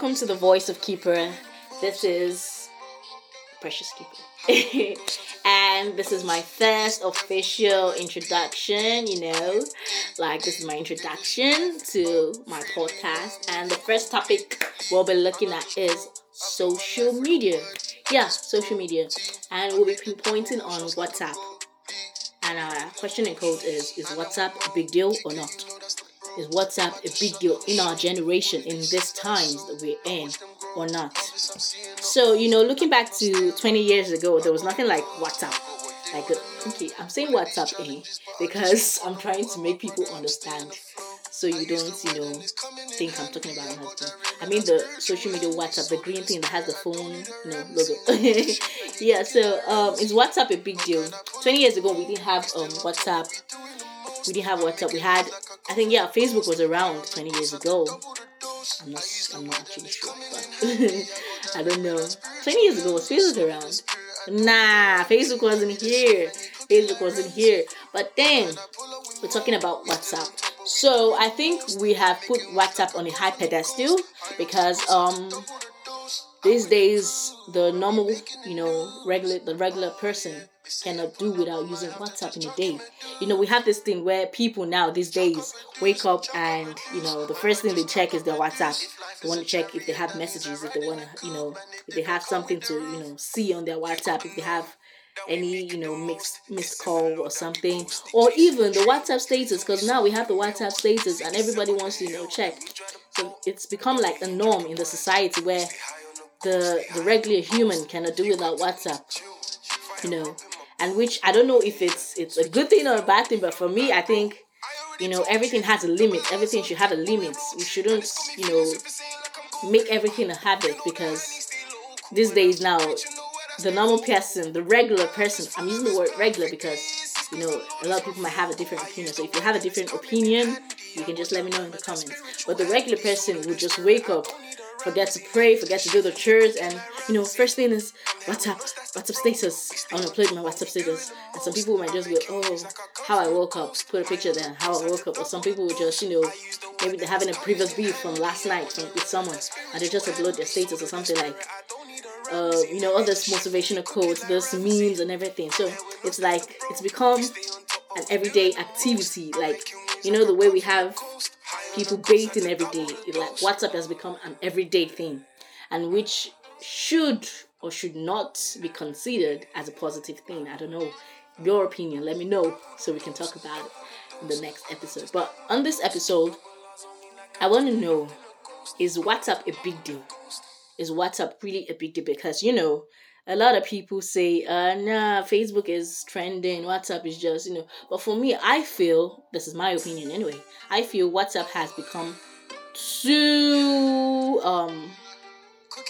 welcome to the Voice of Keeper. This is Precious Keeper. and this is my first official introduction, you know. Like, this is my introduction to my podcast. And the first topic we'll be looking at is social media. Yeah, social media. And we'll be pinpointing on WhatsApp. And our question in code is Is WhatsApp a big deal or not? Is WhatsApp a big deal in our generation, in this times that we're in, or not? So, you know, looking back to 20 years ago, there was nothing like WhatsApp. Like, okay, I'm saying WhatsApp eh, because I'm trying to make people understand so you don't, you know, think I'm talking about my husband. I mean the social media WhatsApp, the green thing that has the phone, you know, logo. yeah, so um, is WhatsApp a big deal? Twenty years ago, we didn't have um WhatsApp. We didn't have WhatsApp. We had, I think, yeah, Facebook was around twenty years ago. I'm not, I'm not actually sure, but I don't know. Twenty years ago, was Facebook around? Nah, Facebook wasn't here. Facebook wasn't here. But then we're talking about WhatsApp. So I think we have put WhatsApp on a high pedestal because um these days the normal you know regular the regular person cannot do without using WhatsApp in a day. You know, we have this thing where people now these days wake up and you know the first thing they check is their WhatsApp. They want to check if they have messages, if they want to, you know, if they have something to, you know, see on their WhatsApp, if they have any you know mixed missed call or something or even the whatsapp status because now we have the whatsapp status and everybody wants to you know check so it's become like a norm in the society where the the regular human cannot do without whatsapp you know and which i don't know if it's it's a good thing or a bad thing but for me i think you know everything has a limit everything should have a limit we shouldn't you know make everything a habit because these days now the normal person, the regular person, I'm using the word regular because, you know, a lot of people might have a different opinion. So if you have a different opinion, you can just let me know in the comments. But the regular person would just wake up, forget to pray, forget to do the church, and, you know, first thing is WhatsApp, WhatsApp status. I want to upload my WhatsApp status. And some people might just go, oh, how I woke up, put a picture there, how I woke up. Or some people would just, you know, maybe they're having a previous beef from last night from, with someone, and they just upload their status or something like uh, you know, all this motivational quotes, this memes and everything. So it's like it's become an everyday activity. Like, you know, the way we have people bathing every day. Like WhatsApp has become an everyday thing, and which should or should not be considered as a positive thing. I don't know your opinion. Let me know so we can talk about it in the next episode. But on this episode, I want to know is WhatsApp a big deal? is WhatsApp really a big deal because you know a lot of people say uh nah Facebook is trending WhatsApp is just you know but for me I feel this is my opinion anyway I feel WhatsApp has become too um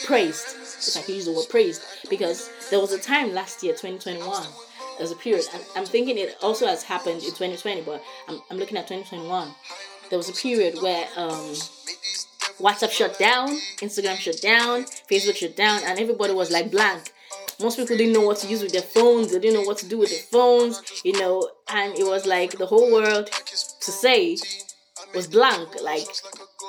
praised if I can use the word praised because there was a time last year 2021 there's a period I'm thinking it also has happened in 2020 but I'm, I'm looking at 2021 there was a period where um WhatsApp shut down, Instagram shut down, Facebook shut down, and everybody was like blank. Most people didn't know what to use with their phones, they didn't know what to do with their phones, you know, and it was like the whole world to say was blank. Like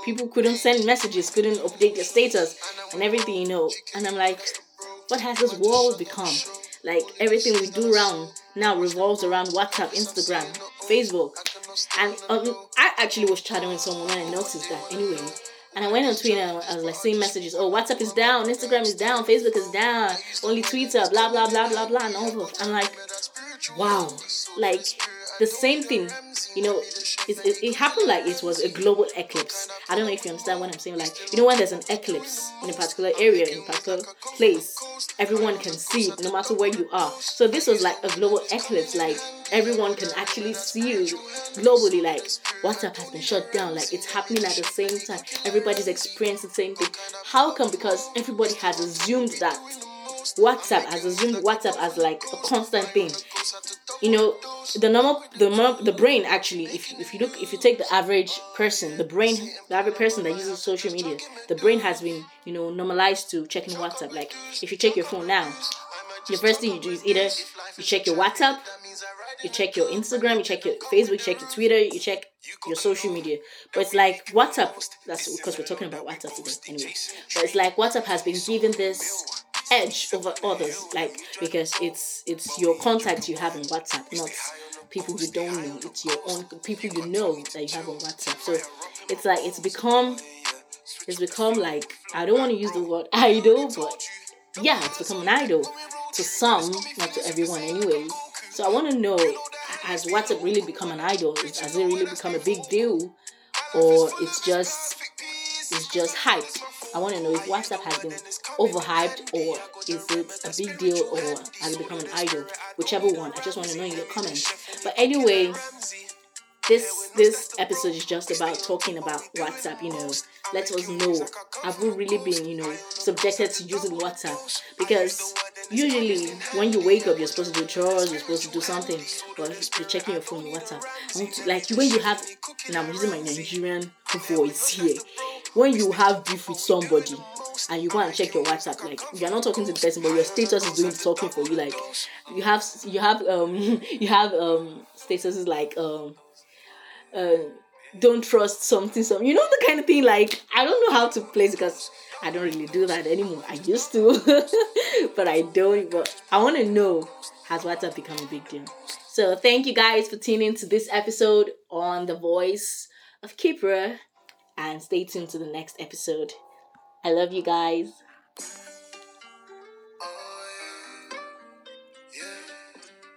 people couldn't send messages, couldn't update their status and everything, you know. And I'm like, what has this world become? Like everything we do around now revolves around WhatsApp, Instagram, Facebook. And um, I actually was chatting with someone and I noticed that anyway and I went on Twitter and I was like seeing messages, oh WhatsApp is down, Instagram is down, Facebook is down, only Twitter, blah blah blah blah blah and all of I'm like, wow. Like the same thing, you know, it, it, it, happened like it was a global eclipse. I don't know if you understand what I'm saying. Like, you know, when there's an eclipse in a particular area, in a particular place, everyone can see no matter where you are. So this was like a global eclipse. Like, everyone can actually see you globally. Like, WhatsApp has been shut down. Like, it's happening at the same time. Everybody's experiencing the same thing. How come? Because everybody has assumed that WhatsApp has assumed WhatsApp as like a constant thing. You know, the normal the the brain actually, if if you look if you take the average person, the brain the average person that uses social media, the brain has been you know normalized to checking WhatsApp. Like if you check your phone now, the first thing you do is either you check your WhatsApp, you check your Instagram, you check your Facebook, you check your Twitter, you check your social media. But it's like WhatsApp, that's because we're talking about WhatsApp today anyway. But it's like WhatsApp has been given this edge over others, like because it's it's your contacts you have on WhatsApp, not people you don't know. It's your own people you know that you have on WhatsApp. So it's like it's become it's become like I don't want to use the word idol, but yeah, it's become an idol to some, not to everyone anyway. So I want to know has WhatsApp really become an idol? Has it really become a big deal, or it's just it's just hyped? I want to know if WhatsApp has been overhyped or is it a big deal or has it become an idol? Whichever one. I just want to know in your comments. But anyway, this this episode is just about talking about WhatsApp. You know, let us know have we really been you know subjected to using WhatsApp because usually when you wake up you're supposed to do chores you're supposed to do something but you're checking your phone whatsapp like when you have and i'm using my nigerian voice here when you have beef with somebody and you go and check your WhatsApp, like you're not talking to the person, but your status is doing talking for you. Like you have you have um you have um statuses like um uh don't trust something something you know the kind of thing like I don't know how to place because I don't really do that anymore. I used to, but I don't. But I want to know has WhatsApp become a big deal? So thank you guys for tuning to this episode on the voice of Kipra and stay tuned to the next episode. I love you guys.